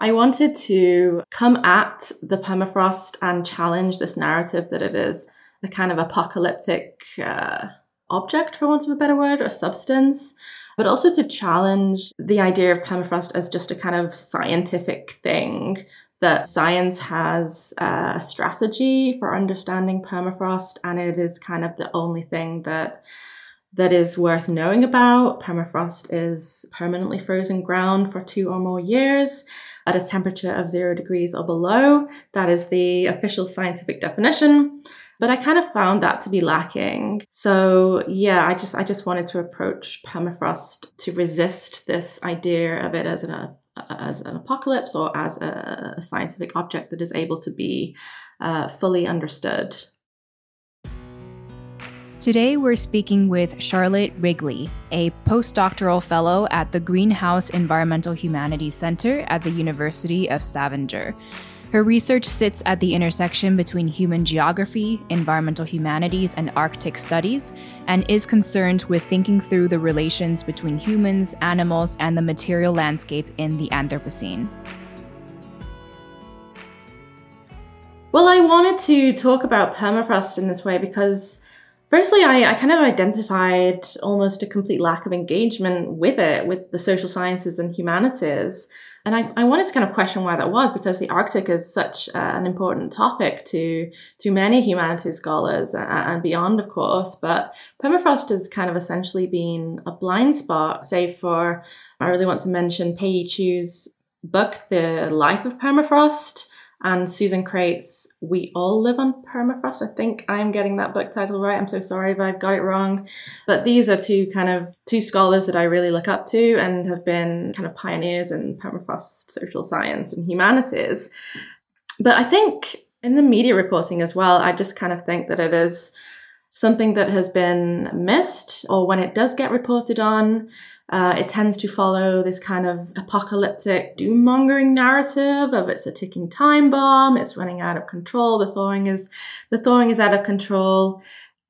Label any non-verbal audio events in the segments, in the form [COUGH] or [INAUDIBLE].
I wanted to come at the permafrost and challenge this narrative that it is a kind of apocalyptic uh, object, for want of a better word, or substance, but also to challenge the idea of permafrost as just a kind of scientific thing. That science has a strategy for understanding permafrost, and it is kind of the only thing that that is worth knowing about. Permafrost is permanently frozen ground for two or more years at a temperature of zero degrees or below. That is the official scientific definition. But I kind of found that to be lacking. So yeah, I just I just wanted to approach permafrost to resist this idea of it as an as an apocalypse or as a, a scientific object that is able to be uh, fully understood. Today, we're speaking with Charlotte Wrigley, a postdoctoral fellow at the Greenhouse Environmental Humanities Center at the University of Stavanger. Her research sits at the intersection between human geography, environmental humanities, and Arctic studies, and is concerned with thinking through the relations between humans, animals, and the material landscape in the Anthropocene. Well, I wanted to talk about permafrost in this way because Firstly, I, I kind of identified almost a complete lack of engagement with it, with the social sciences and humanities. And I, I wanted to kind of question why that was because the Arctic is such uh, an important topic to, to many humanities scholars and, and beyond, of course. But permafrost has kind of essentially been a blind spot, save for, I really want to mention Pei Chu's book, The Life of Permafrost and Susan Crate's We All Live on Permafrost. I think I'm getting that book title right. I'm so sorry if I've got it wrong. But these are two kind of two scholars that I really look up to and have been kind of pioneers in permafrost social science and humanities. But I think in the media reporting as well, I just kind of think that it is something that has been missed or when it does get reported on, uh, it tends to follow this kind of apocalyptic doom mongering narrative of it's a ticking time bomb, it's running out of control, the thawing is the thawing is out of control.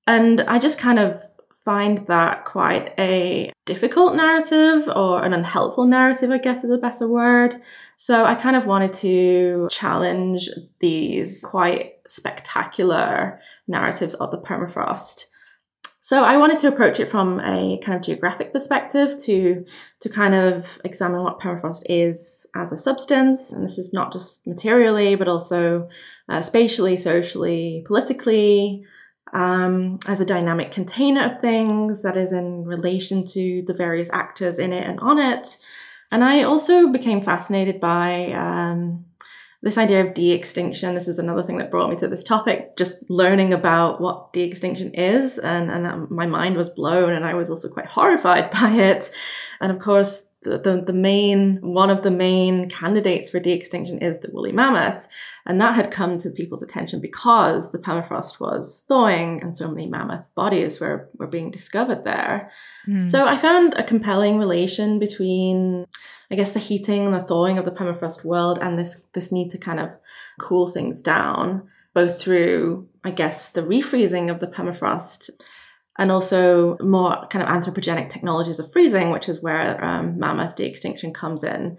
And I just kind of find that quite a difficult narrative or an unhelpful narrative, I guess is a better word. So I kind of wanted to challenge these quite spectacular narratives of the permafrost so I wanted to approach it from a kind of geographic perspective to to kind of examine what permafrost is as a substance, and this is not just materially, but also uh, spatially, socially, politically, um, as a dynamic container of things that is in relation to the various actors in it and on it. And I also became fascinated by um, this idea of de-extinction this is another thing that brought me to this topic just learning about what de-extinction is. And, and um, my mind was blown and i was also quite horrified [LAUGHS] by it. And of course the, the, the main one of the main candidates for de-extinction is the woolly mammoth and that had come to people's attention because the permafrost was thawing and so many mammoth bodies were, were being discovered there mm. so i found a compelling relation between I guess the heating and the thawing of the permafrost world and this this need to kind of cool things down, both through, I guess, the refreezing of the permafrost and also more kind of anthropogenic technologies of freezing, which is where um, mammoth de extinction comes in.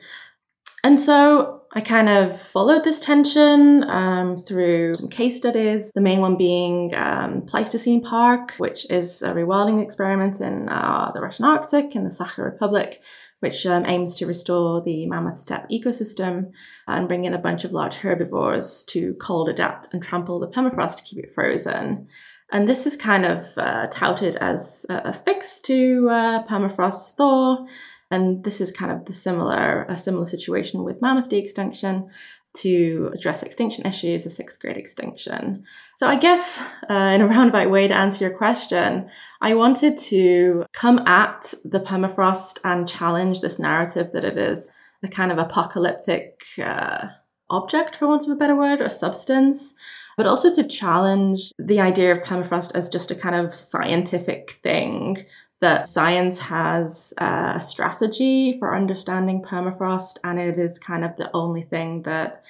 And so I kind of followed this tension um, through some case studies, the main one being um, Pleistocene Park, which is a rewilding experiment in uh, the Russian Arctic in the Sakha Republic, which um, aims to restore the mammoth steppe ecosystem and bring in a bunch of large herbivores to cold adapt and trample the permafrost to keep it frozen. And this is kind of uh, touted as a, a fix to uh, permafrost thaw and this is kind of the similar a similar situation with mammoth de-extinction to address extinction issues, a sixth grade extinction. So I guess uh, in a [LAUGHS] roundabout way to answer your question, I wanted to come at the permafrost and challenge this narrative that it is a kind of apocalyptic uh, object, for want of a better word, or substance but also to challenge the idea of permafrost as just a kind of scientific thing that science has a strategy for understanding permafrost and it is kind of the only thing that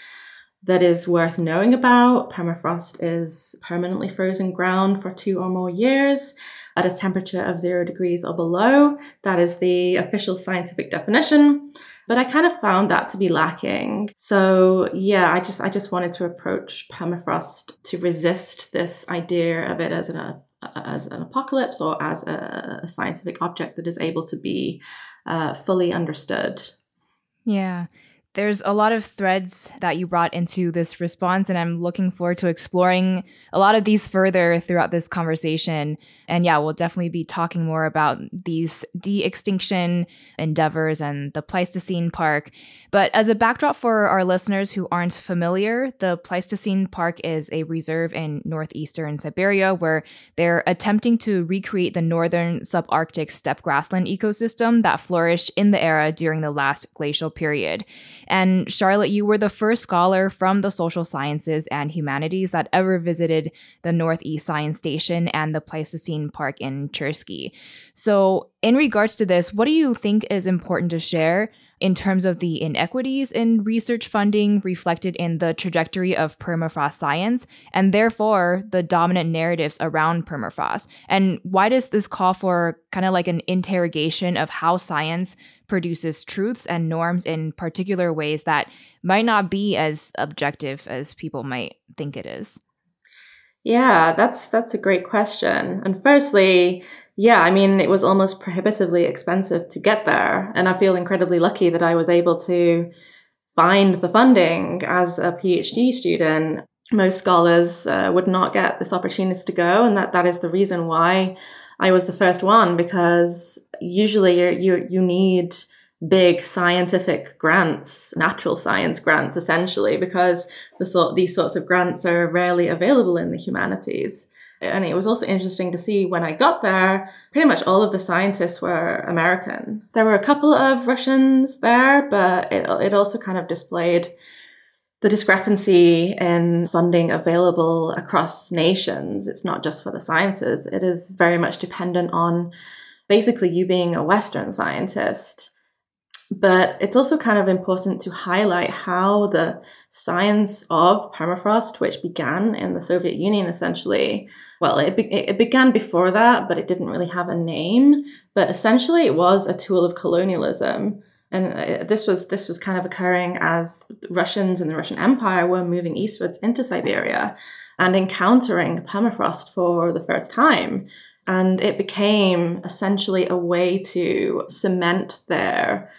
that is worth knowing about. Permafrost is permanently frozen ground for two or more years at a temperature of zero degrees or below. That is the official scientific definition. But I kind of found that to be lacking. So yeah, I just I just wanted to approach permafrost to resist this idea of it as an as an apocalypse or as a, a scientific object that is able to be uh, fully understood. Yeah. There's a lot of threads that you brought into this response, and I'm looking forward to exploring a lot of these further throughout this conversation. And yeah, we'll definitely be talking more about these de extinction endeavors and the Pleistocene Park. But as a backdrop for our listeners who aren't familiar, the Pleistocene Park is a reserve in northeastern Siberia where they're attempting to recreate the northern subarctic steppe grassland ecosystem that flourished in the era during the last glacial period. And Charlotte, you were the first scholar from the social sciences and humanities that ever visited the Northeast Science Station and the Pleistocene Park in Chersky. So, in regards to this, what do you think is important to share in terms of the inequities in research funding reflected in the trajectory of permafrost science and therefore the dominant narratives around permafrost? And why does this call for kind of like an interrogation of how science produces truths and norms in particular ways that might not be as objective as people might think it is? Yeah, that's that's a great question. And firstly, yeah, I mean, it was almost prohibitively expensive to get there, and I feel incredibly lucky that I was able to find the funding as a PhD student. Most scholars uh, would not get this opportunity to go, and that that is the reason why I was the first one because usually you you need big scientific grants, natural science grants, essentially, because the sort these sorts of grants are rarely available in the humanities. And it was also interesting to see when I got there, pretty much all of the scientists were American. There were a couple of Russians there, but it, it also kind of displayed the discrepancy in funding available across nations. It's not just for the sciences, it is very much dependent on basically you being a Western scientist but it's also kind of important to highlight how the science of permafrost, which began in the Soviet Union essentially, well, it, be- it began before that, but it didn't really have a name. But essentially, it was a tool of colonialism. And uh, this was this was kind of occurring as Russians and the Russian Empire were moving eastwards into Siberia and encountering permafrost for the first time. And it became essentially a way to cement their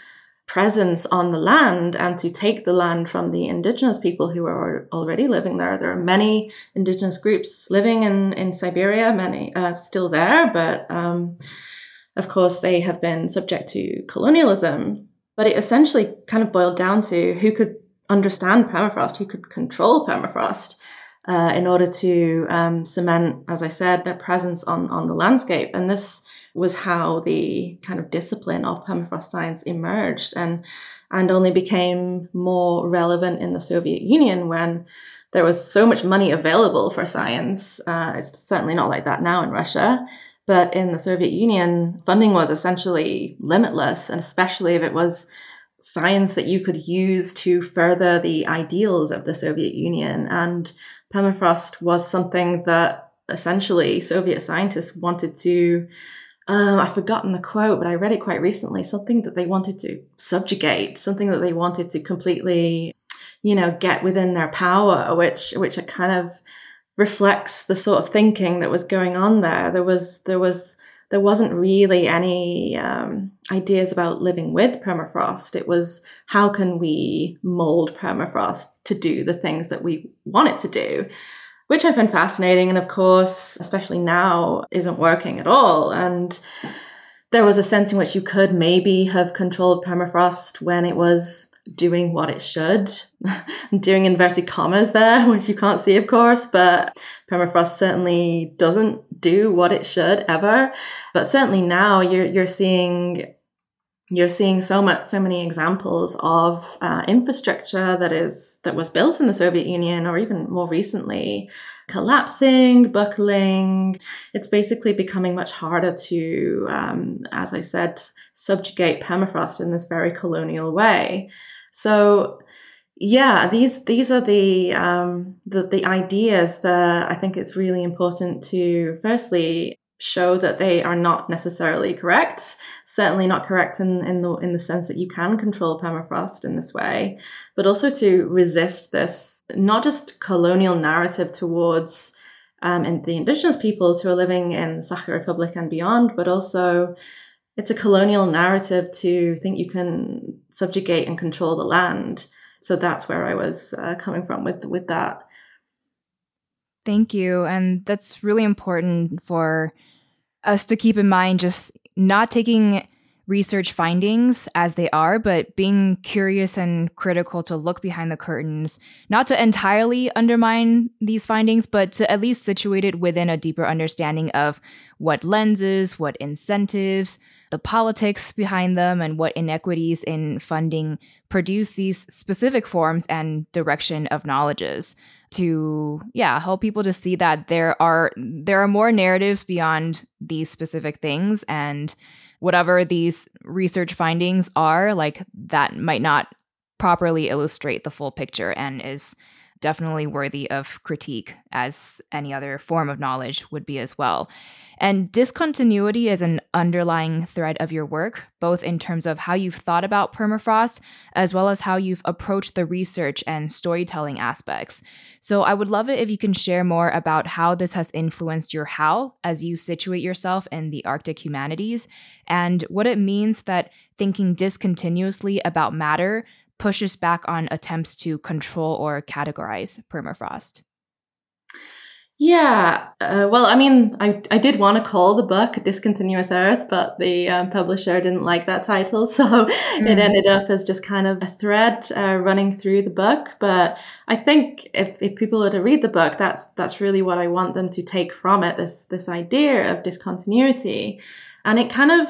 presence on the land and to take the land from the indigenous people who are already living there. There are many indigenous groups living in, in Siberia, many uh, still there, but um, of course they have been subject to colonialism. But it essentially kind of boiled down to who could understand permafrost, who could control permafrost. Uh, in order to um, cement, as I said, their presence on, on the landscape. And this was how the kind of discipline of permafrost science emerged and and only became more relevant in the Soviet Union when there was so much money available for science. Uh, it's certainly not like that now in Russia. But in the Soviet Union, funding was essentially limitless, and especially if it was science that you could use to further the ideals of the Soviet Union. And permafrost was something that essentially Soviet scientists wanted to. Um, I've forgotten the quote, but I read it quite recently. Something that they wanted to subjugate, something that they wanted to completely, you know, get within their power, which which it kind of reflects the sort of thinking that was going on there. There was there was there wasn't really any um, ideas about living with permafrost. It was how can we mold permafrost to do the things that we want it to do, which I find fascinating. And of course, especially now, isn't working at all. And there was a sense in which you could maybe have controlled permafrost when it was doing what it should. I'm [LAUGHS] doing inverted commas there, [LAUGHS] which you can't see, of course, but permafrost certainly doesn't do what it should ever. But certainly now you're you're seeing you're seeing so much so many examples of uh, infrastructure that is that was built in the Soviet Union or even more recently collapsing, buckling. It's basically becoming much harder to, um, as I said, subjugate permafrost in this very colonial way. So yeah, these these are the um, the the ideas that I think it's really important to firstly show that they are not necessarily correct. Certainly not correct in, in the in the sense that you can control permafrost in this way, but also to resist this not just colonial narrative towards um, and the indigenous peoples who are living in the Sakha Republic and beyond, but also it's a colonial narrative to think you can subjugate and control the land. So that's where I was uh, coming from with with that. Thank you, and that's really important for us to keep in mind. Just not taking research findings as they are, but being curious and critical to look behind the curtains, not to entirely undermine these findings, but to at least situate it within a deeper understanding of what lenses, what incentives, the politics behind them and what inequities in funding produce these specific forms and direction of knowledges to yeah help people to see that there are there are more narratives beyond these specific things and whatever these research findings are like that might not properly illustrate the full picture and is definitely worthy of critique as any other form of knowledge would be as well and discontinuity is an underlying thread of your work, both in terms of how you've thought about permafrost, as well as how you've approached the research and storytelling aspects. So I would love it if you can share more about how this has influenced your how as you situate yourself in the Arctic humanities, and what it means that thinking discontinuously about matter pushes back on attempts to control or categorize permafrost. Yeah, uh, well, I mean, I, I did want to call the book Discontinuous Earth, but the um, publisher didn't like that title. [LAUGHS] So mm. it ended up as just kind of a thread uh, running through the book. But I think if, if people are to read the book, that's that's really what I want them to take from it this this idea of discontinuity. And it kind of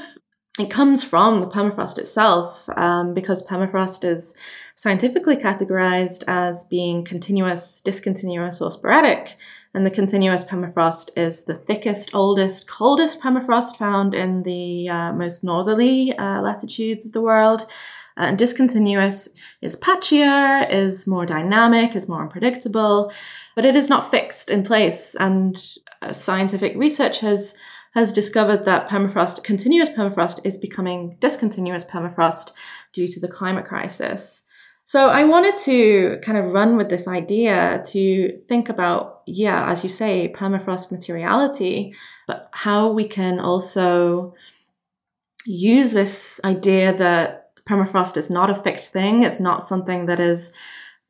it comes from the permafrost itself um, because permafrost is scientifically categorized as being continuous, discontinuous, or sporadic. And the continuous permafrost is the thickest, oldest, coldest permafrost found in the uh, most northerly uh, latitudes of the world. Uh, and discontinuous is patchier, is more dynamic, is more unpredictable, but it is not fixed in place. And uh, scientific research has has discovered that permafrost, continuous permafrost, is becoming discontinuous permafrost due to the climate crisis. So I wanted to kind of run with this idea to think about, yeah, as you say, permafrost materiality, but how we can also use this idea that permafrost is not a fixed thing. It's not something that is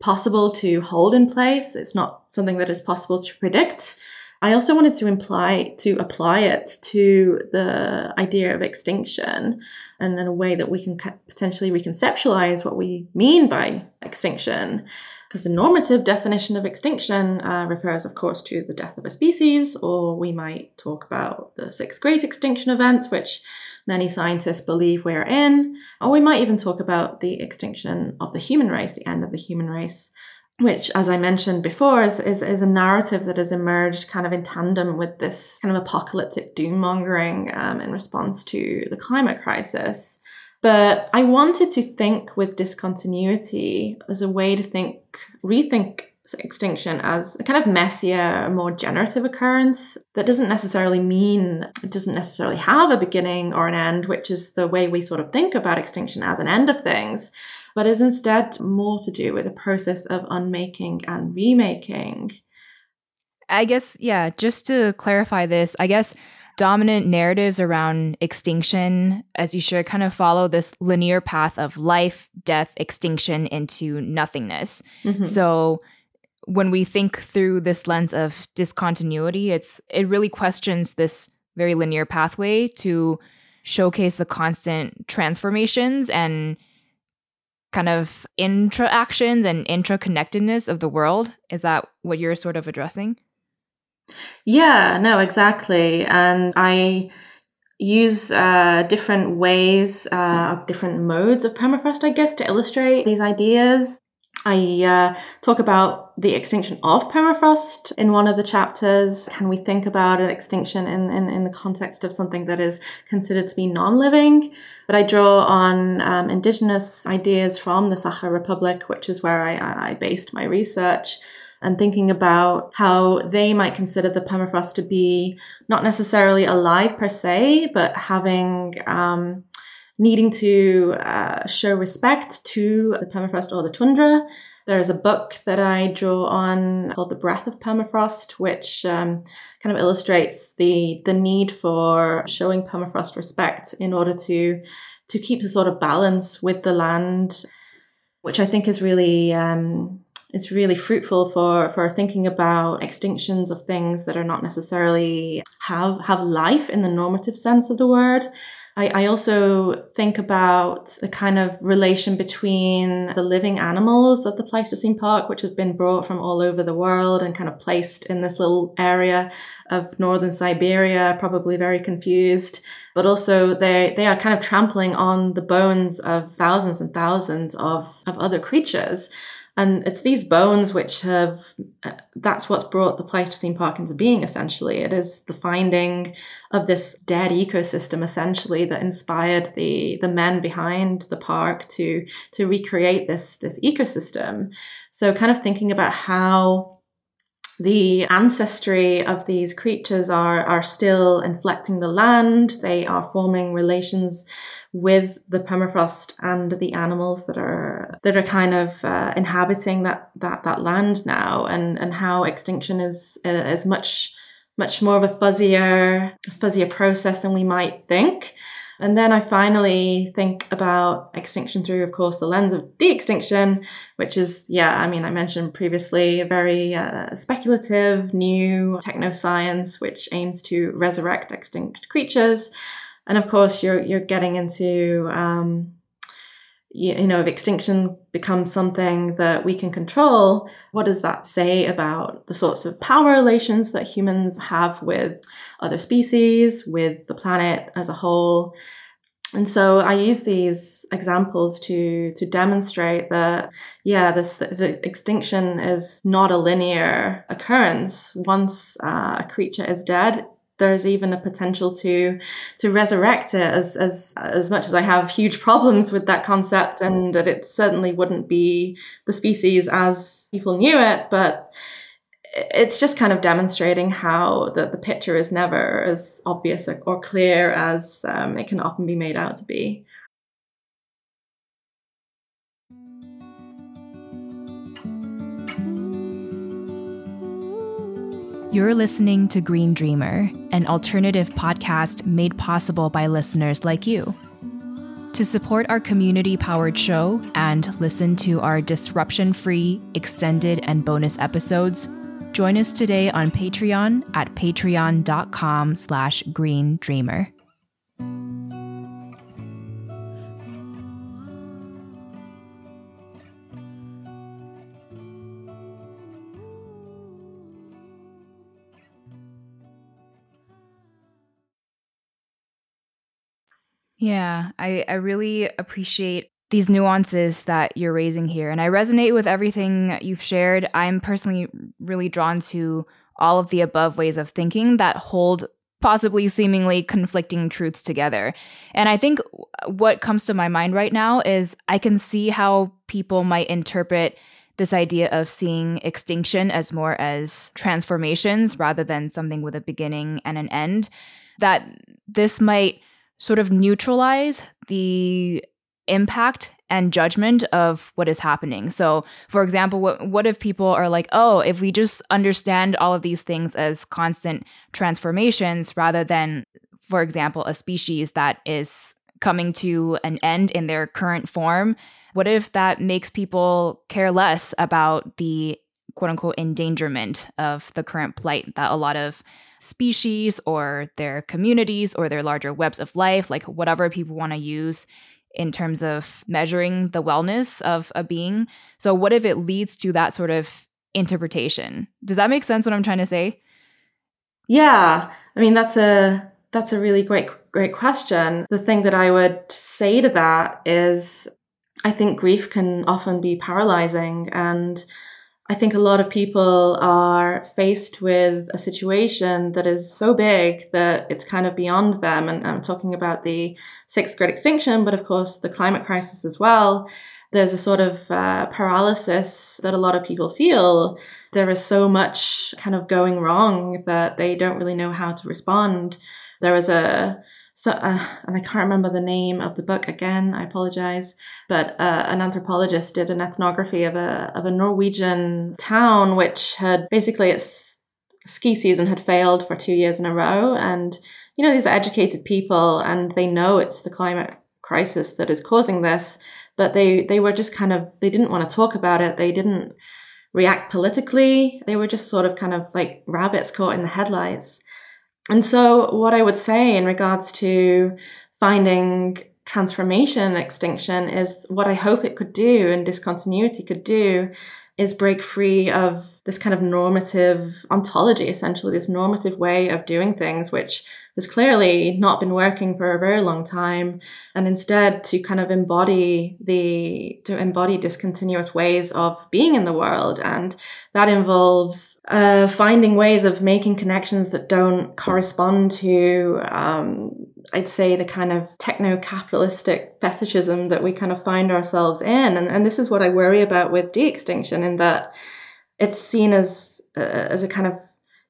possible to hold in place. It's not something that is possible to predict. I also wanted to imply to apply it to the idea of extinction and in a way that we can potentially reconceptualize what we mean by extinction. Because the normative definition of extinction uh, refers, of course, to the death of a species, or we might talk about the sixth great extinction event, which many scientists believe we're in, or we might even talk about the extinction of the human race, the end of the human race which, as I mentioned before, is, is, is, a narrative that has emerged kind of in tandem with this kind of apocalyptic doom mongering um, in response to the climate crisis. But I wanted to think with discontinuity as a way to think, rethink extinction as a kind of messier, more generative occurrence that doesn't necessarily mean it doesn't necessarily have a beginning or an end, which is the way we sort of think about extinction as an end of things, but is instead more to do with a process of unmaking and remaking. I guess, yeah, just to clarify this, I guess dominant narratives around extinction, as you should kind of follow this linear path of life, death, extinction into nothingness. Mm-hmm. So when we think through this lens of discontinuity, it's it really questions this very linear pathway to showcase the constant transformations and kind of interactions and intraconnectedness of the world. Is that what you're sort of addressing? Yeah, no, exactly. And I use uh, different ways, uh, different modes of permafrost, I guess, to illustrate these ideas. I uh, talk about the extinction of permafrost in one of the chapters. Can we think about an extinction in, in, in the context of something that is considered to be non living? But I draw on um, indigenous ideas from the Sakha Republic, which is where I, I based my research and thinking about how they might consider the permafrost to be not necessarily alive per se, but having um, needing to uh, show respect to the permafrost or the tundra. There's a book that I draw on called The Breath of Permafrost, which um, kind of illustrates the the need for showing permafrost respect in order to to keep the sort of balance with the land, which I think is really um, really fruitful for for thinking about extinctions of things that are not necessarily have have life in the normative sense of the word. I, I also think about the kind of relation between the living animals of the Pleistocene Park, which has been brought from all over the world and kind of placed in this little area of northern Siberia, probably very confused. But also they, they are kind of trampling on the bones of thousands and thousands of, of other creatures. And it's these bones which have, uh, that's what's brought the Pleistocene Park into being, essentially. It is the finding of this dead ecosystem, essentially, that inspired the, the men behind the park to, to recreate this, this ecosystem. So kind of thinking about how the ancestry of these creatures are, are still inflecting the land. They are forming relations with the permafrost and the animals that are that are kind of uh, inhabiting that that that land now, and and how extinction is uh, is much much more of a fuzzier fuzzier process than we might think. And then I finally think about extinction through, of course, the lens of de-extinction, which is, yeah, I mean, I mentioned previously, a very uh, speculative new techno science which aims to resurrect extinct creatures and of course you're you're getting into um, you, you know if extinction becomes something that we can control what does that say about the sorts of power relations that humans have with other species with the planet as a whole and so I use these examples to to demonstrate that yeah, this extinction is not a linear occurrence. Once uh, a creature is dead, there's even a potential to to resurrect it as as as much as I have huge problems with that concept and that it certainly wouldn't be the species as people knew it but it's just kind of demonstrating how the, the picture is never as obvious or, or clear as um, it can often be made out to be. You're listening to Green Dreamer, an alternative podcast made possible by listeners like you. To support our community powered show and listen to our disruption free, extended, and bonus episodes, join us today on Patreon at patreon.com slash green Yeah, I, I really appreciate these nuances that you're raising here. And I resonate with everything you've shared. I'm personally really drawn to all of the above ways of thinking that hold possibly seemingly conflicting truths together. And I think what comes to my mind right now is I can see how people might interpret this idea of seeing extinction as more as transformations rather than something with a beginning and an end, that this might sort of neutralize the impact and judgment of what is happening. So, for example, what, what if people are like, oh, if we just understand all of these things as constant transformations rather than, for example, a species that is coming to an end in their current form, what if that makes people care less about the quote unquote endangerment of the current plight that a lot of species or their communities or their larger webs of life, like whatever people want to use in terms of measuring the wellness of a being. So, what if it leads to that sort of interpretation? Does that make sense what I'm trying to say? Yeah. I mean, that's a that's a really great great question. The thing that I would say to that is I think grief can often be paralyzing. And I think a lot of people are faced with a situation that is so big that it's kind of beyond them. And I'm talking about the sixth great extinction, but of course the climate crisis as well. There's a sort of uh, paralysis that a lot of people feel. There is so much kind of going wrong that they don't really know how to respond. There was a so uh, and I can't remember the name of the book again. I apologize, but uh, an anthropologist did an ethnography of a of a Norwegian town which had basically its ski season had failed for two years in a row, and you know these are educated people and they know it's the climate crisis that is causing this, but they they were just kind of they didn't want to talk about it. They didn't react politically. They were just sort of kind of like rabbits caught in the headlights. And so, what I would say in regards to finding transformation and extinction is what I hope it could do and discontinuity could do is break free of this kind of normative ontology, essentially, this normative way of doing things, which has clearly not been working for a very long time and instead to kind of embody the to embody discontinuous ways of being in the world. And that involves uh, finding ways of making connections that don't correspond to um, i'd say the kind of techno-capitalistic fetishism that we kind of find ourselves in. And, and this is what i worry about with de-extinction in that it's seen as uh, as a kind of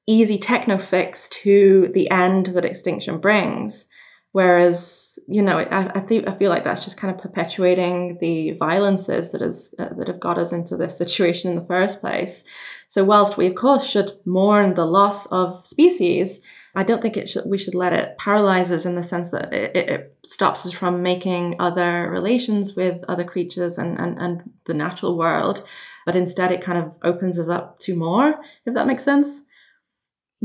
easy techno fix to the end that extinction brings. Whereas, you know, I, I think I feel like that's just kind of perpetuating the violences that has uh, that have got us into this situation in the first place. So, whilst we of course should mourn the loss of species, I don't think it should. We should let it paralyze us in the sense that it, it stops us from making other relations with other creatures and, and and the natural world. But instead, it kind of opens us up to more. If that makes sense.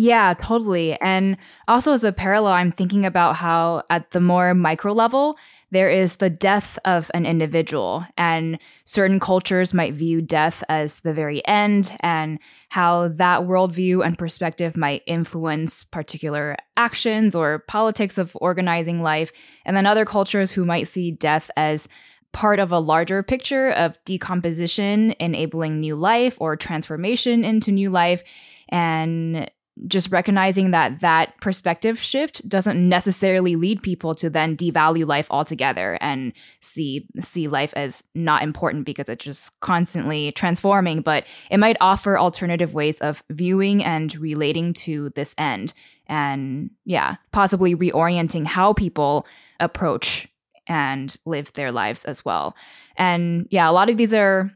Yeah, totally. And also, as a parallel, I'm thinking about how at the more micro level, there is the death of an individual, and certain cultures might view death as the very end, and how that worldview and perspective might influence particular actions or politics of organizing life. And then other cultures who might see death as part of a larger picture of decomposition, enabling new life or transformation into new life. And just recognizing that that perspective shift doesn't necessarily lead people to then devalue life altogether and see see life as not important because it's just constantly transforming but it might offer alternative ways of viewing and relating to this end and yeah possibly reorienting how people approach and live their lives as well. And yeah a lot of these are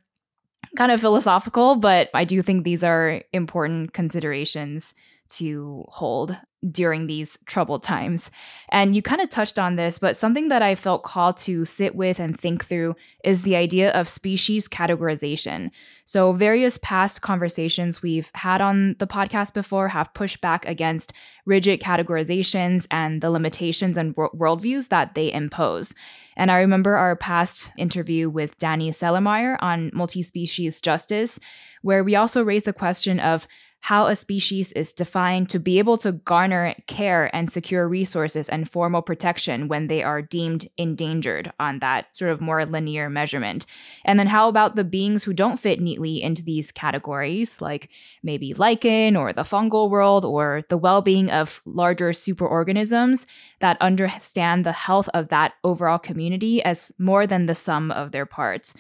kind of philosophical but i do think these are important considerations to hold during these troubled times. And you kind of touched on this, but something that I felt called to sit with and think through is the idea of species categorization. So, various past conversations we've had on the podcast before have pushed back against rigid categorizations and the limitations and worldviews that they impose. And I remember our past interview with Danny Celermajer on multi species justice, where we also raised the question of how a species is defined to be able to garner care and secure resources and formal protection when they are deemed endangered on that sort of more linear measurement. And then how about the beings who don't fit neatly into these categories, like maybe lichen or the fungal world or the well being of larger superorganisms that understand the health of that overall community as more than the sum of their parts?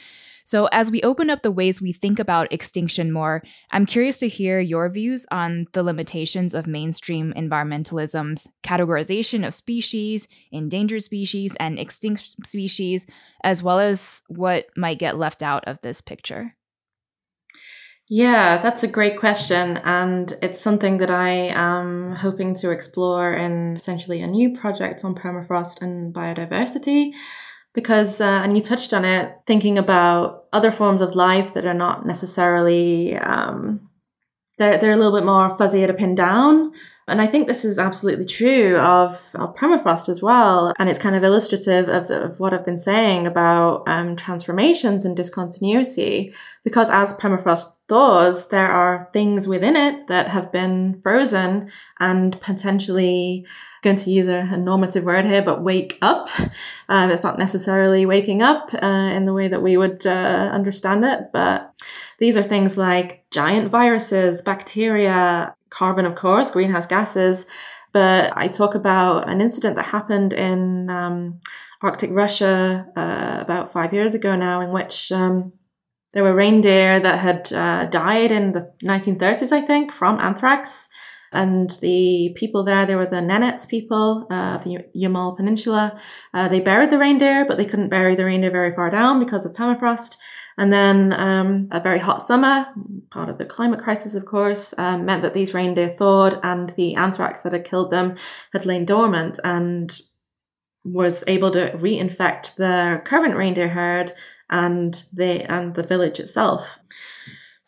So, as we open up the ways we think about extinction more, I'm curious to hear your views on the limitations of mainstream environmentalism's categorization of species, endangered species, and extinct species, as well as what might get left out of this picture. Yeah, that's a great question. And it's something that I am hoping to explore in essentially a new project on permafrost and biodiversity because, uh, and you touched on it, thinking about other forms of life that are not necessarily, um, they're, they're a little bit more fuzzy to pin down. And I think this is absolutely true of, of permafrost as well. And it's kind of illustrative of, of what I've been saying about um, transformations and discontinuity. Because as permafrost thaws, there are things within it that have been frozen and potentially going to use a, a normative word here, but wake up. [LAUGHS] Um, it's not necessarily waking up uh, in the way that we would uh, understand it, but these are things like giant viruses, bacteria, carbon, of course, greenhouse gases. But I talk about an incident that happened in um, Arctic Russia uh, about five years ago now, in which um, there were reindeer that had uh, died in the 1930s, I think, from anthrax. And the people there, they were the Nenets people uh, of the Yamal Peninsula. Uh, they buried the reindeer, but they couldn't bury the reindeer very far down because of permafrost. And then um, a very hot summer, part of the climate crisis, of course, um, meant that these reindeer thawed and the anthrax that had killed them had lain dormant and was able to reinfect the current reindeer herd and the and the village itself.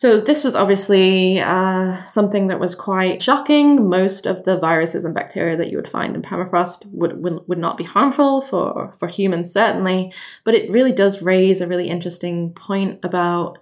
So this was obviously uh, something that was quite shocking. Most of the viruses and bacteria that you would find in permafrost would, would, would not be harmful for, for humans, certainly. But it really does raise a really interesting point about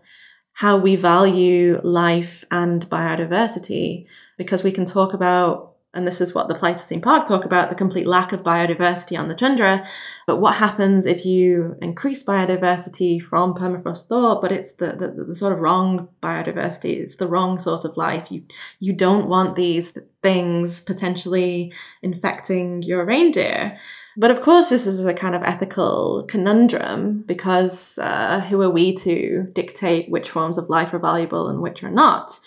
how we value life and biodiversity, because we can talk about and this is what the Pleistocene Park talk about, the complete lack of biodiversity on the tundra. But what happens if you increase biodiversity from permafrost thaw, but it's the, the, the, sort of wrong biodiversity, it's the wrong sort of life. You, you don't want these things potentially infecting your reindeer. But of course, this is a kind of ethical conundrum because uh, who are we to dictate which forms of life are valuable and which are not?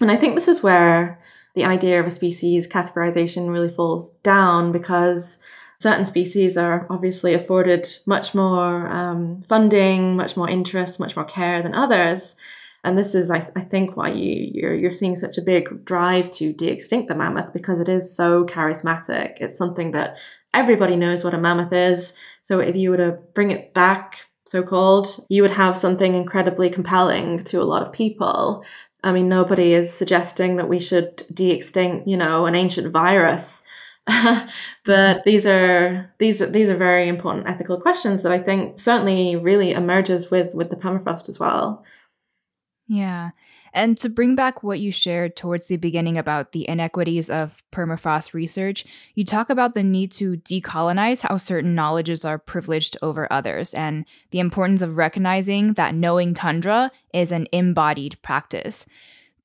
And I think this is where the idea of a species categorization really falls down because certain species are obviously afforded much more um, funding, much more interest, much more care than others. And this is, I, I think, why you, you're, you're seeing such a big drive to de-extinct the mammoth because it is so charismatic. It's something that everybody knows what a mammoth is. So if you were to bring it back, so called, you would have something incredibly compelling to a lot of people. I mean, nobody is suggesting that we should de-extinct, you know, an ancient virus. [LAUGHS] but mm-hmm. these are these these are very important ethical questions that I think certainly really emerges with with the permafrost as well. Yeah. And to bring back what you shared towards the beginning about the inequities of permafrost research, you talk about the need to decolonize how certain knowledges are privileged over others and the importance of recognizing that knowing tundra is an embodied practice.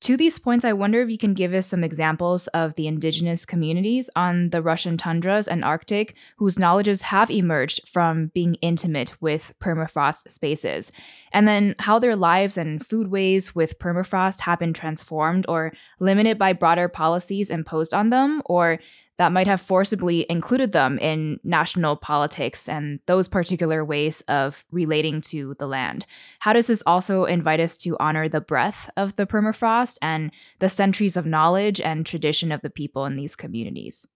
To these points, I wonder if you can give us some examples of the indigenous communities on the Russian tundras and Arctic whose knowledges have emerged from being intimate with permafrost spaces, and then how their lives and foodways with permafrost have been transformed or limited by broader policies imposed on them, or that might have forcibly included them in national politics and those particular ways of relating to the land. How does this also invite us to honor the breath of the permafrost and the centuries of knowledge and tradition of the people in these communities?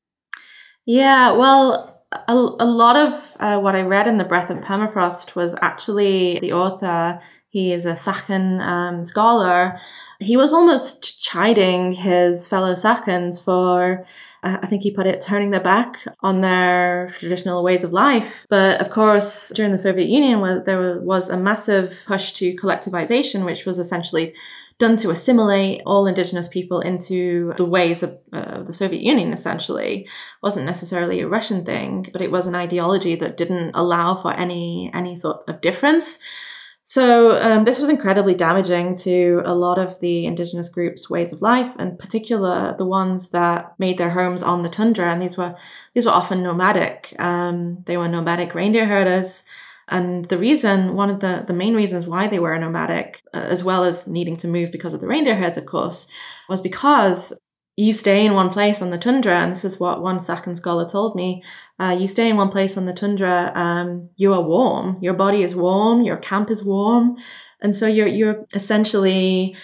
Yeah, well, a, a lot of uh, what I read in The Breath of Permafrost was actually the author, he is a Sakhan um, scholar. He was almost chiding his fellow Sakhans for I think he put it, turning their back on their traditional ways of life. But of course, during the Soviet Union, there was a massive push to collectivization, which was essentially done to assimilate all indigenous people into the ways of uh, the Soviet Union, essentially. Wasn't necessarily a Russian thing, but it was an ideology that didn't allow for any, any sort of difference. So um, this was incredibly damaging to a lot of the indigenous groups' ways of life, in particular the ones that made their homes on the tundra. And these were these were often nomadic. Um, they were nomadic reindeer herders, And the reason, one of the, the main reasons why they were nomadic, uh, as well as needing to move because of the reindeer herds, of course, was because you stay in one place on the tundra, and this is what one Sakhan scholar told me. Uh, you stay in one place on the tundra, um, you are warm. Your body is warm, your camp is warm, and so you're you're essentially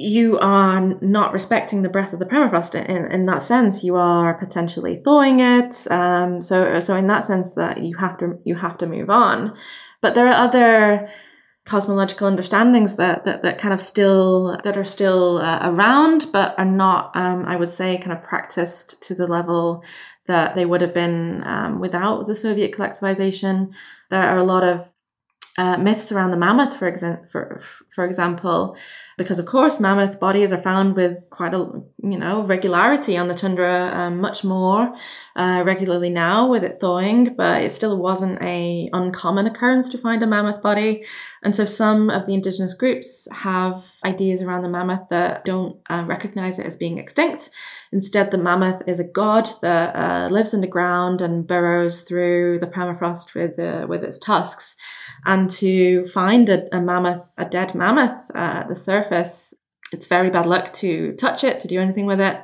you are not respecting the breath of the permafrost in, in that sense you are potentially thawing it um, so so in that sense that you have to you have to move on but there are other cosmological understandings that, that, that kind of still that are still uh, around but are not um, i would say kind of practiced to the level that they would have been um, without the soviet collectivization. There are a lot of uh, myths around the mammoth for, exa- for, for example because of course mammoth bodies are found with quite a you know regularity on the tundra um, much more uh, regularly now with it thawing but it still wasn't a uncommon occurrence to find a mammoth body. And so some of the indigenous groups have ideas around the mammoth that don't uh, recognize it as being extinct. Instead the mammoth is a god that uh, lives underground and burrows through the permafrost with uh, with its tusks and to find a, a mammoth, a dead mammoth uh, at the surface, it's very bad luck to touch it, to do anything with it.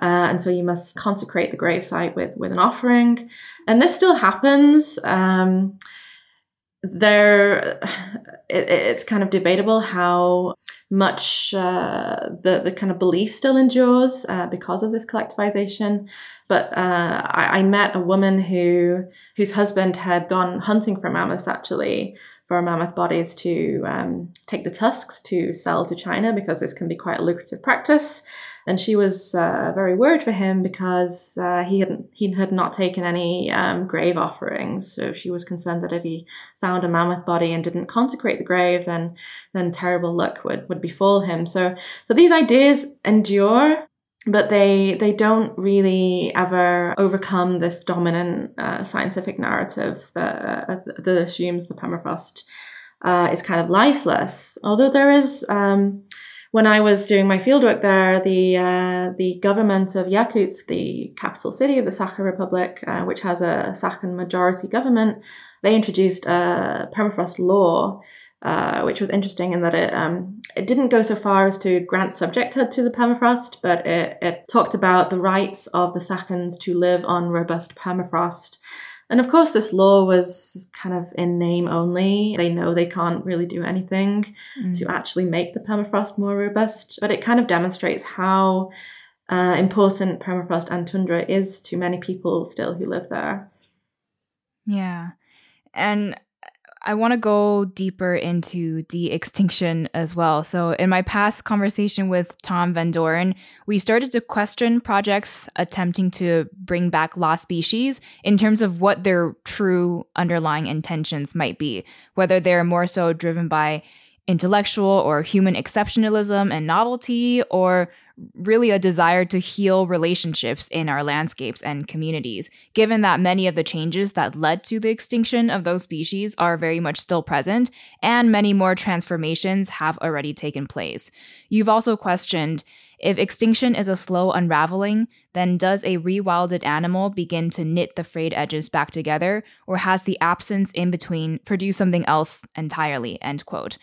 Uh, and so you must consecrate the gravesite with, with an offering. And this still happens. Um, there, it, it's kind of debatable how much uh, the the kind of belief still endures uh, because of this collectivization. But uh, I, I, met a woman who whose husband had gone hunting for mammoths actually for mammoth bodies to um, take the tusks to sell to China because this can be quite a lucrative practice. And she was uh, very worried for him because uh, he had he had not taken any um, grave offerings. So she was concerned that if he found a mammoth body and didn't consecrate the grave, then then terrible luck would would befall him. So so these ideas endure but they they don't really ever overcome this dominant uh, scientific narrative that uh, that assumes the permafrost uh, is kind of lifeless. Although there is, um, when I was doing my fieldwork there, the uh, the government of Yakutsk, the capital city of the Sakha Republic, uh, which has a Sakhan majority government, they introduced a permafrost law uh, which was interesting in that it um, it didn't go so far as to grant subjecthood to the permafrost, but it, it talked about the rights of the Sakhans to live on robust permafrost. And of course, this law was kind of in name only. They know they can't really do anything mm. to actually make the permafrost more robust, but it kind of demonstrates how uh, important permafrost and tundra is to many people still who live there. Yeah. And I want to go deeper into de extinction as well. So, in my past conversation with Thom van Dooren, we started to question projects attempting to bring back lost species in terms of what their true underlying intentions might be, whether they're more so driven by intellectual or human exceptionalism and novelty, or really a desire to heal relationships in our landscapes and communities, given that many of the changes that led to the extinction of those species are very much still present, and many more transformations have already taken place. You've also questioned if extinction is a slow unraveling, then does a rewilded animal begin to knit the frayed edges back together, or has the absence in between produced something else entirely? End quote.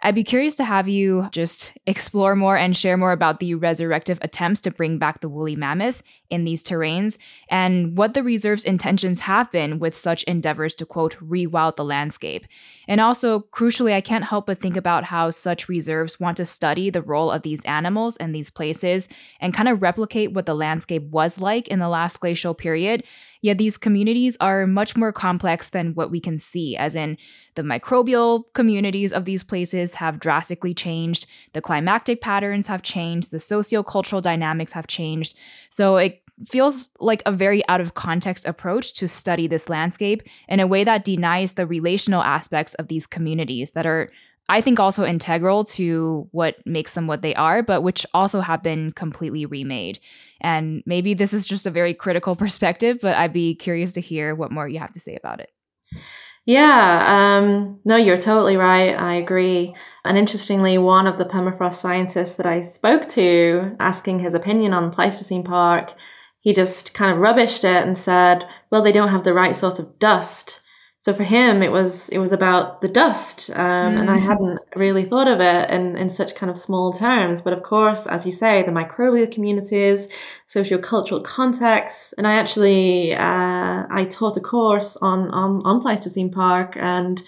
I'd be curious to have you just explore more and share more about the resurrective attempts to bring back the woolly mammoth in these terrains and what the reserve's intentions have been with such endeavors to quote rewild the landscape. And also, crucially, I can't help but think about how such reserves want to study the role of these animals and these places and kind of replicate what the landscape was like in the last glacial period Yet these communities are much more complex than what we can see, as in the microbial communities of these places have drastically changed, the climatic patterns have changed, the sociocultural dynamics have changed. So it feels like a very out of context approach to study this landscape in a way that denies the relational aspects of these communities that are I think also integral to what makes them what they are, but which also have been completely remade. And maybe this is just a very critical [LAUGHS] perspective, but I'd be curious to hear what more you have to say about it. Yeah, um, no, you're totally right. I agree. And interestingly, one of the permafrost scientists that I spoke to, asking his opinion on Pleistocene Park, he just kind of rubbished it and said, well, they don't have the right sort of dust So for him, it was it was about the dust, um, mm. and I mm. hadn't really thought of it in, in such kind of small terms. But of course, as you say, the microbial communities, socio-cultural contexts, and I actually uh, I taught a course on on on Pleistocene Park, and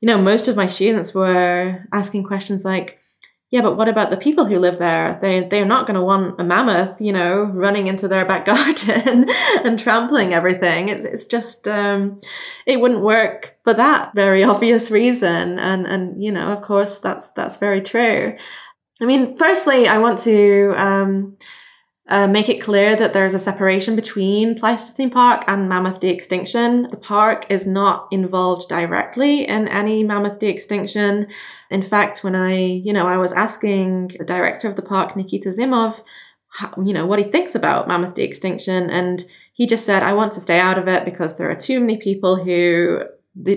you know most of my students were asking questions like yeah, but what about the people who live there? They they're not going to want a mammoth, you know, running into their back [LAUGHS] garden and trampling everything. It's it's just um, it wouldn't work for that very [LAUGHS] obvious reason, and and you know, of course, that's that's very true. I mean, firstly, I want to um, uh, make it clear that there's a separation between Pleistocene Park and mammoth de-extinction. The park is not involved directly in any mammoth de-extinction. In fact, when I, you know, I was asking the director of the park, Nikita Zimov, how, you know, what he thinks about mammoth de-extinction, and he just said, "I want to stay out of it because there are too many people who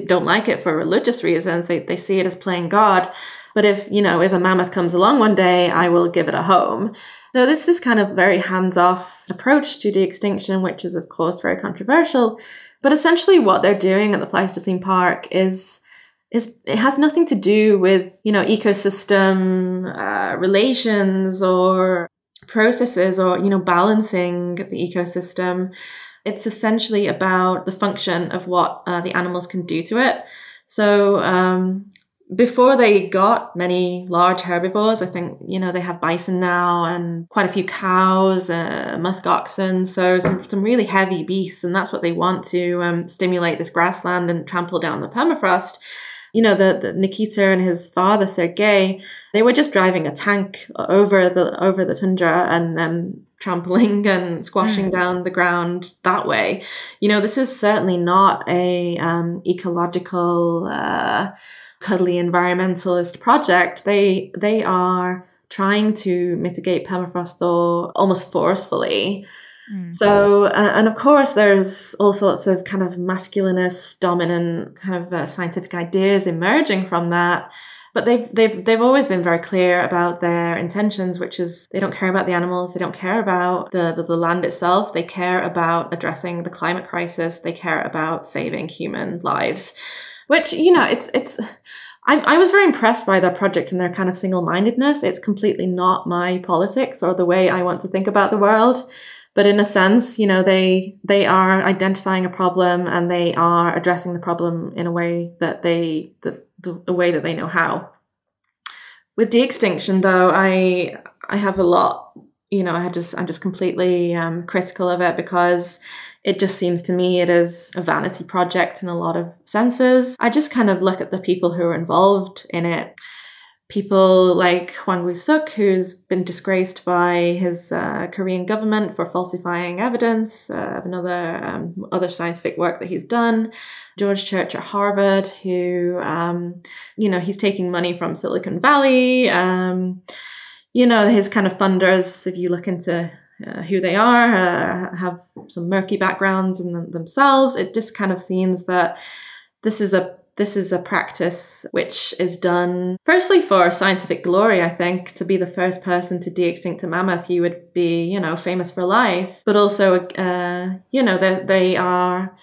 don't like it for religious reasons. They they see it as playing God." But if, you know, if a mammoth comes along one day, I will give it a home. So this is kind of very hands-off approach to de-extinction, which is of course very controversial. But essentially what they're doing at the Pleistocene Park is is it has nothing to do with, you know, ecosystem uh, relations or processes or, you know, balancing the ecosystem. It's essentially about the function of what uh, the animals can do to it. So um, before they got many large herbivores, I think, you know, they have bison now and quite a few cows, uh, musk oxen, so some, some really heavy beasts, and that's what they want to um, stimulate this grassland and trample down the permafrost. You know, the, the Nikita and his father, Sergei, they were just driving a tank over the over the tundra and um, trampling [LAUGHS] and squashing mm. down the ground that way. You know, this is certainly not a um, ecological uh, cuddly environmentalist project, they they are trying to mitigate permafrost thaw almost forcefully. Mm. So, uh, and of course, there's all sorts of kind of masculinist, dominant kind of uh, scientific ideas emerging from that. But they've, they've, they've always been very clear about their intentions, which is they don't care about the animals. They don't care about the, the, the land itself. They care about addressing the climate crisis. They care about saving human lives which you know it's it's I, I was very impressed by their project and their kind of single-mindedness. It's completely not my politics or the way i want to think about the world. But in a sense you know they they are identifying a problem and they are addressing the problem in a way that they the, the, way that they know how. With de-extinction though i i have a lot you know i just i'm just completely um, critical of it because it just seems to me it is a vanity project in a lot of senses. I just kind of look at the people who are involved in it. People like Hwang Woo-suk, who's been disgraced by his uh, Korean government for falsifying evidence uh, of another um, other scientific work that he's done. George Church at Harvard, who um, you know he's taking money from Silicon Valley. Um, you know his kind of funders. If you look into uh, who they are, uh, have some murky backgrounds in them themselves. It just kind of seems that this is a this is a practice which is done firstly for scientific glory, I think. To be the first person to de-extinct a mammoth, you would be, you know, famous for life. But also, uh, you know, they, they are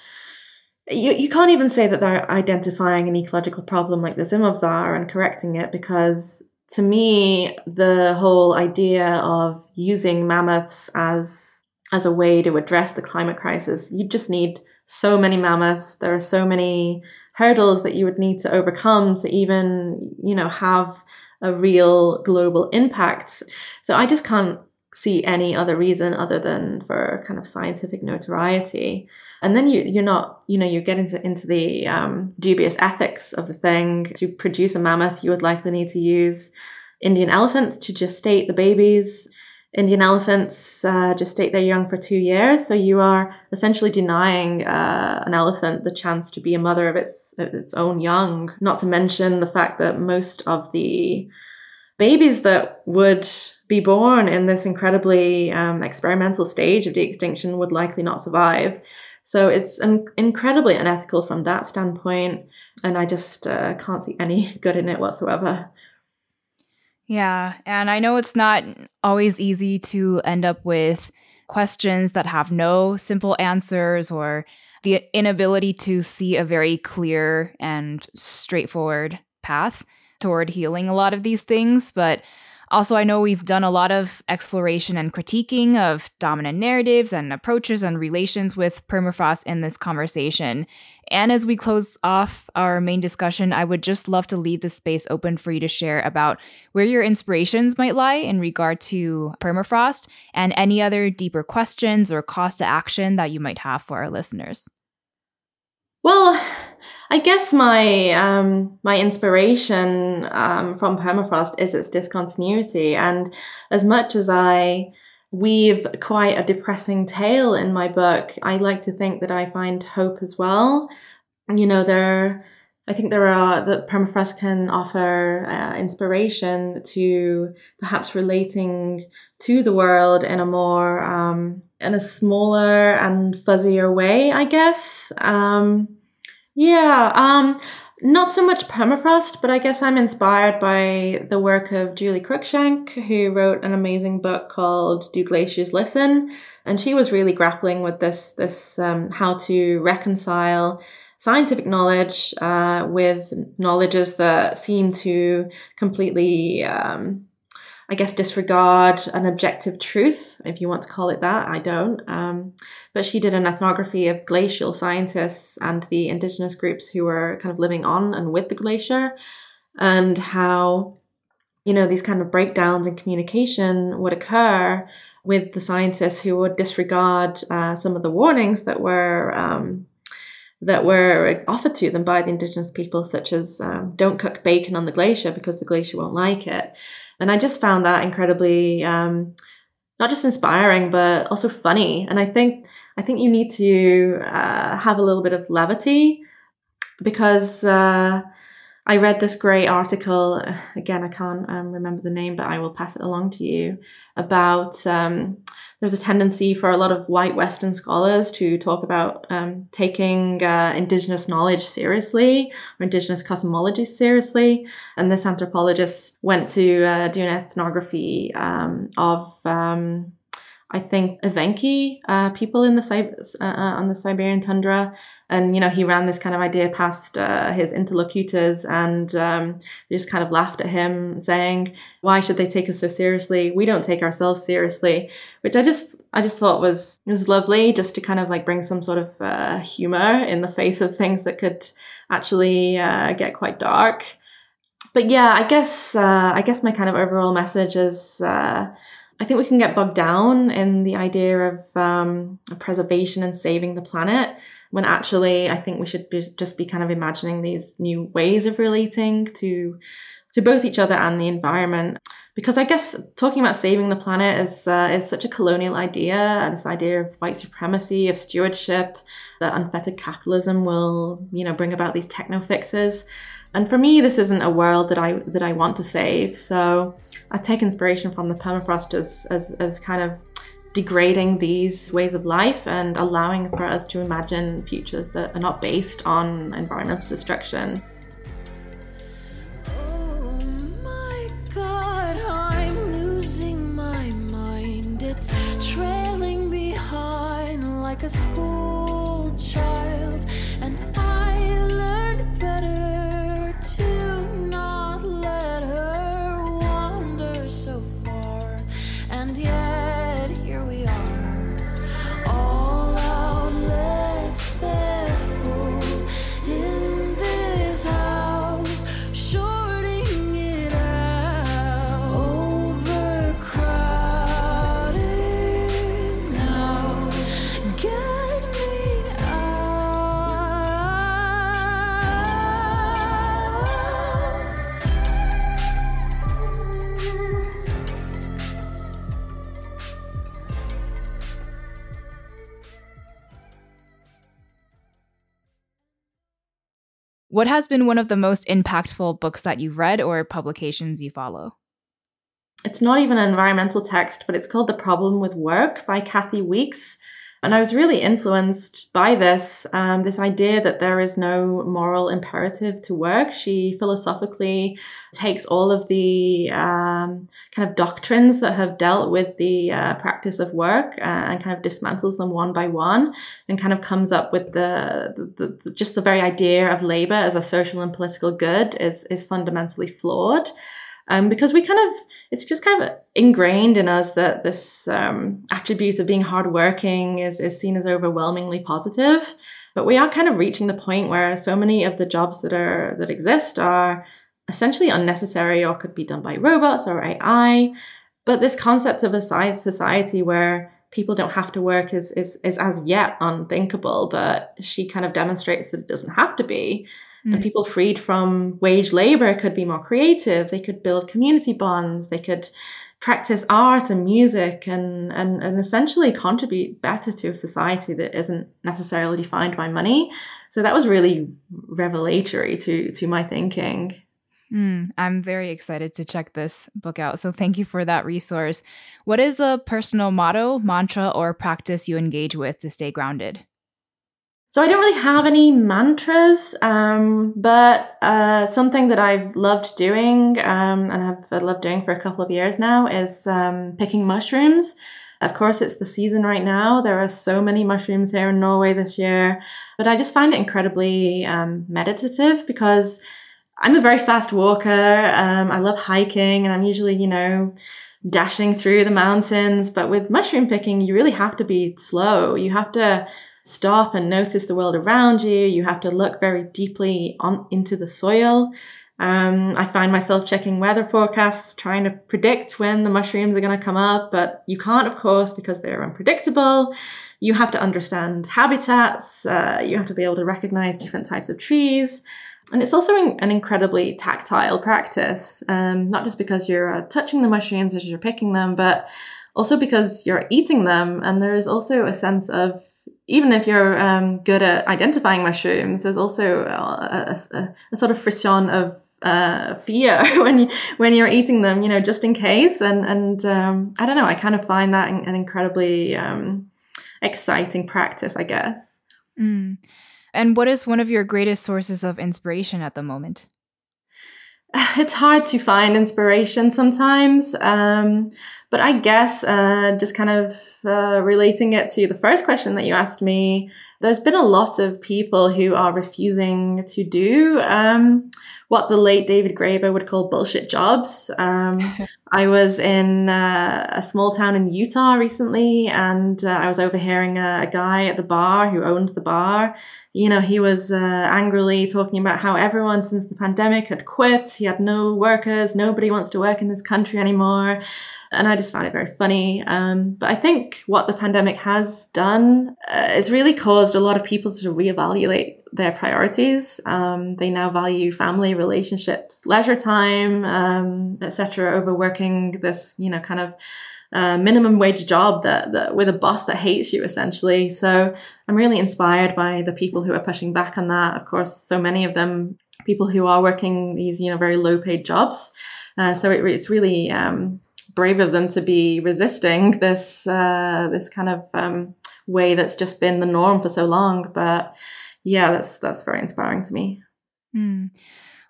you, you can't even say that they're identifying an ecological problem like the Zimovs are and correcting it because to me, the whole idea of using mammoths as as a way to address the climate crisis, you just need so many mammoths. There are so many hurdles that you would need to overcome to even, you know, have a real global impact. So I just can't see any other reason other than for kind of scientific notoriety and then you you're not you know you get into into the um, dubious ethics of the thing. To produce a mammoth you would likely need to use indian elephants to gestate the babies. Indian elephants uh, gestate their young for two years. So you are essentially denying uh, an elephant the chance to be a mother of its of its own young. Not to mention the fact that most of the babies that would be born in this incredibly um, experimental stage of de-extinction would likely not survive so it's an incredibly unethical from that standpoint. And I just uh, can't see any [LAUGHS] good in it whatsoever. Yeah. And I know it's not always easy to end up with questions that have no simple answers or the inability to see a very clear and straightforward path toward healing a lot of these things. But also, I know we've done a lot of exploration and critiquing of dominant narratives and approaches and relations with permafrost in this conversation. And as we close off our main discussion, I would just love to leave the space open for you to share about where your inspirations might lie in regard to permafrost and any other deeper questions or calls to action that you might have for our listeners. Well, I guess my um, my inspiration um, from permafrost is its discontinuity, and as much as I weave quite a depressing tale in my book, I like to think that I find hope as well. You know, there, I think there are that permafrost can offer uh, inspiration to perhaps relating to the world in a more um, in a smaller and fuzzier way, I guess. Um, yeah, um, not so much permafrost, but I guess I'm inspired by the work of Julie Cruikshank, who wrote an amazing book called Do Glaciers Listen? And she was really grappling with this, this um, how to reconcile scientific knowledge uh, with knowledges that seem to completely um, I guess, disregard an objective truth, if you want to call it that. I don't. Um, but she did an ethnography of glacial scientists and the indigenous groups who were kind of living on and with the glacier, and how, you know, these kind of breakdowns in communication would occur with the scientists who would disregard uh, some of the warnings that were um, that were offered to them by the indigenous people, such as um, don't cook bacon on the glacier because the glacier won't like it. And I just found that incredibly um, not just inspiring, but also funny. And I think I think you need to uh, have a little bit of levity because uh, I read this great article. Again, I can't um, remember the name, but I will pass it along to you about um, there's a tendency for a lot of white Western scholars to talk about um, taking uh, indigenous knowledge seriously or indigenous cosmology seriously. And this anthropologist went to uh, do an ethnography um, of um, I think Evenki uh, people in the uh, uh, on the Siberian tundra, and you know he ran this kind of idea past uh, his interlocutors, and um, they just kind of laughed at him, saying, "Why should they take us so seriously? We don't take ourselves seriously." Which I just I just thought was was lovely, just to kind of like bring some sort of uh, humor in the face of things that could actually uh, get quite dark. But yeah, I guess I guess my kind of overall message is I think we can get bogged down in the idea of um, preservation and saving the planet when actually I think we should be, just be kind of imagining these new ways of relating to to both each other and the environment. Because I guess talking about saving the planet is uh, is such a colonial idea, and this idea of white supremacy, of stewardship, that unfettered capitalism will you know bring about these techno fixes. And for me, this isn't a world that I that I want to save. So I take inspiration from the permafrost as, as, as kind of degrading these ways of life and allowing for us to imagine futures that are not based on environmental destruction. Oh a school child, and I What has been one of the most impactful books that you've read or publications you follow? It's not even an environmental text, but it's called The Problem with Work by Kathi Weeks. And I was really influenced by this, um, this idea that there is no moral imperative to work. She philosophically takes all of the um, kind of doctrines that have dealt with the uh, practice of work uh, and kind of dismantles them one by one and kind of comes up with the, the, the just the very idea of labor as a social and political good is, is fundamentally flawed um, because we kind of it's just kind of ingrained in us that this um, attribute of being hardworking is is seen as overwhelmingly positive. But we are kind of reaching the point where so many of the jobs that are that exist are essentially unnecessary or could be done by robots or AI. But this concept of a society where people don't have to work is, is, is as yet unthinkable, but she kind of demonstrates that it doesn't have to be. Mm. And people freed from wage labor could be more creative. They could build community bonds. They could practice art and music and, and, and essentially contribute better to a society that isn't necessarily defined by money. So that was really revelatory to, to my thinking. Mm, I'm very excited to check this book out. So thank you for that resource. What is a personal motto, mantra, or practice you engage with to stay grounded? So I don't really have any mantras, um, but uh, something that I've loved doing um, and have loved doing for a couple of years now is um, picking mushrooms. Of course, it's the season right now. There are so many mushrooms here in Norway this year, but I just find it incredibly um, meditative because I'm a very fast walker. Um, I love hiking, and I'm usually, you know, dashing through the mountains. But with mushroom picking, you really have to be slow. You have to stop and notice the world around you. You have to look very deeply on into the soil. Um, I find myself checking weather forecasts, trying to predict when the mushrooms are going to come up, but you can't, of course, because they're unpredictable. You have to understand habitats. Uh, you have to be able to recognize different types of trees. And it's also an incredibly tactile practice, um, not just because you're uh, touching the mushrooms as you're picking them, but also because you're eating them. And there is also a sense of even if you're um, good at identifying mushrooms, there's also a, a, a sort of frisson of uh, fear [LAUGHS] when you, when you're eating them, you know, just in case. And and um, I don't know, I kind of find that an incredibly um, exciting practice, I guess. Mm. And what is one of your greatest sources of inspiration at the moment? [SIGHS] It's hard to find inspiration sometimes. Um, but I guess uh, just kind of uh, relating it to the first question that you asked me, there's been a lot of people who are refusing to do um, what the late David Graeber would call bullshit jobs. Um, [LAUGHS] I was in uh, a small town in Utah recently, and uh, I was overhearing a, a, guy at the bar who owned the bar. You know, he was uh, angrily talking about how everyone since the pandemic had quit. He had no workers. Nobody wants to work in this country anymore and I just found it very funny. Um, but I think what the pandemic has done uh, is really caused a lot of people to reevaluate their priorities. Um, they now value family, relationships, leisure time, um, etc., over working this, you know, kind of uh, minimum wage job that, that with a boss that hates you essentially. So I'm really inspired by the people who are pushing back on that. Of course, so many of them people who are working these, you know, very low paid jobs. Uh, so it, it's really um, brave of them to be resisting this uh, this kind of um, way that's just been the norm for so long. But yeah, that's that's very inspiring to me. Mm.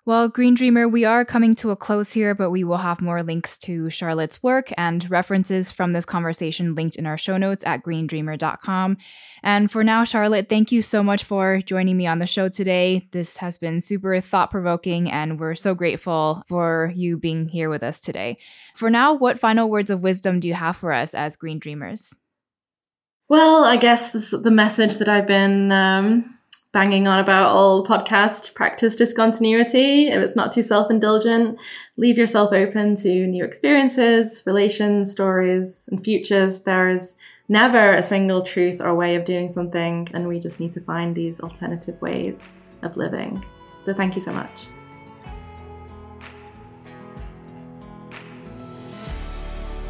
Well, Green Dreamer, we are coming to a close here, but we will have more links to Charlotte's work and references from this conversation linked in our show notes at greendreamer.com. And for now, Charlotte, thank you so much for joining me on the show today. This has been super thought provoking, and we're so grateful for you being here with us today. For now, what final words of wisdom do you have for us as Green Dreamers? Well, I guess this, the message that I've been um, banging on about all podcast practice discontinuity. If it's not too self indulgent, leave yourself open to new experiences, relations, stories, and futures. There is never a single truth or way of doing something, and we just need to find these alternative ways of living. So, thank you so much.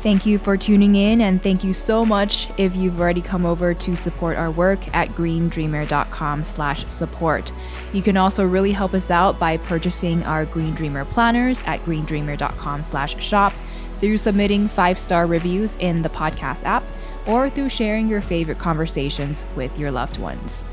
Thank you for tuning in, and thank you so much if you've already come over to support our work at greendreamer.com/support. You can also really help us out by purchasing our Green Dreamer planners at greendreamer.com/shop, through submitting five-star reviews in the podcast app, or through sharing your favorite conversations with your loved ones.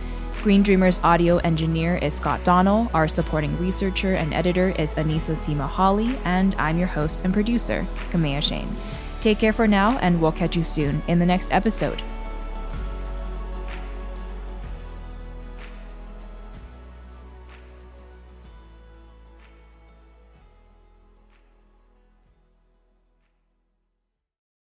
Green Dreamer's audio engineer is Scott Donnell. Our supporting researcher and editor is Anisa Sima Holly, and I'm your host and producer, Kaméa Chayne. Take care for now, and we'll catch you soon in the next episode.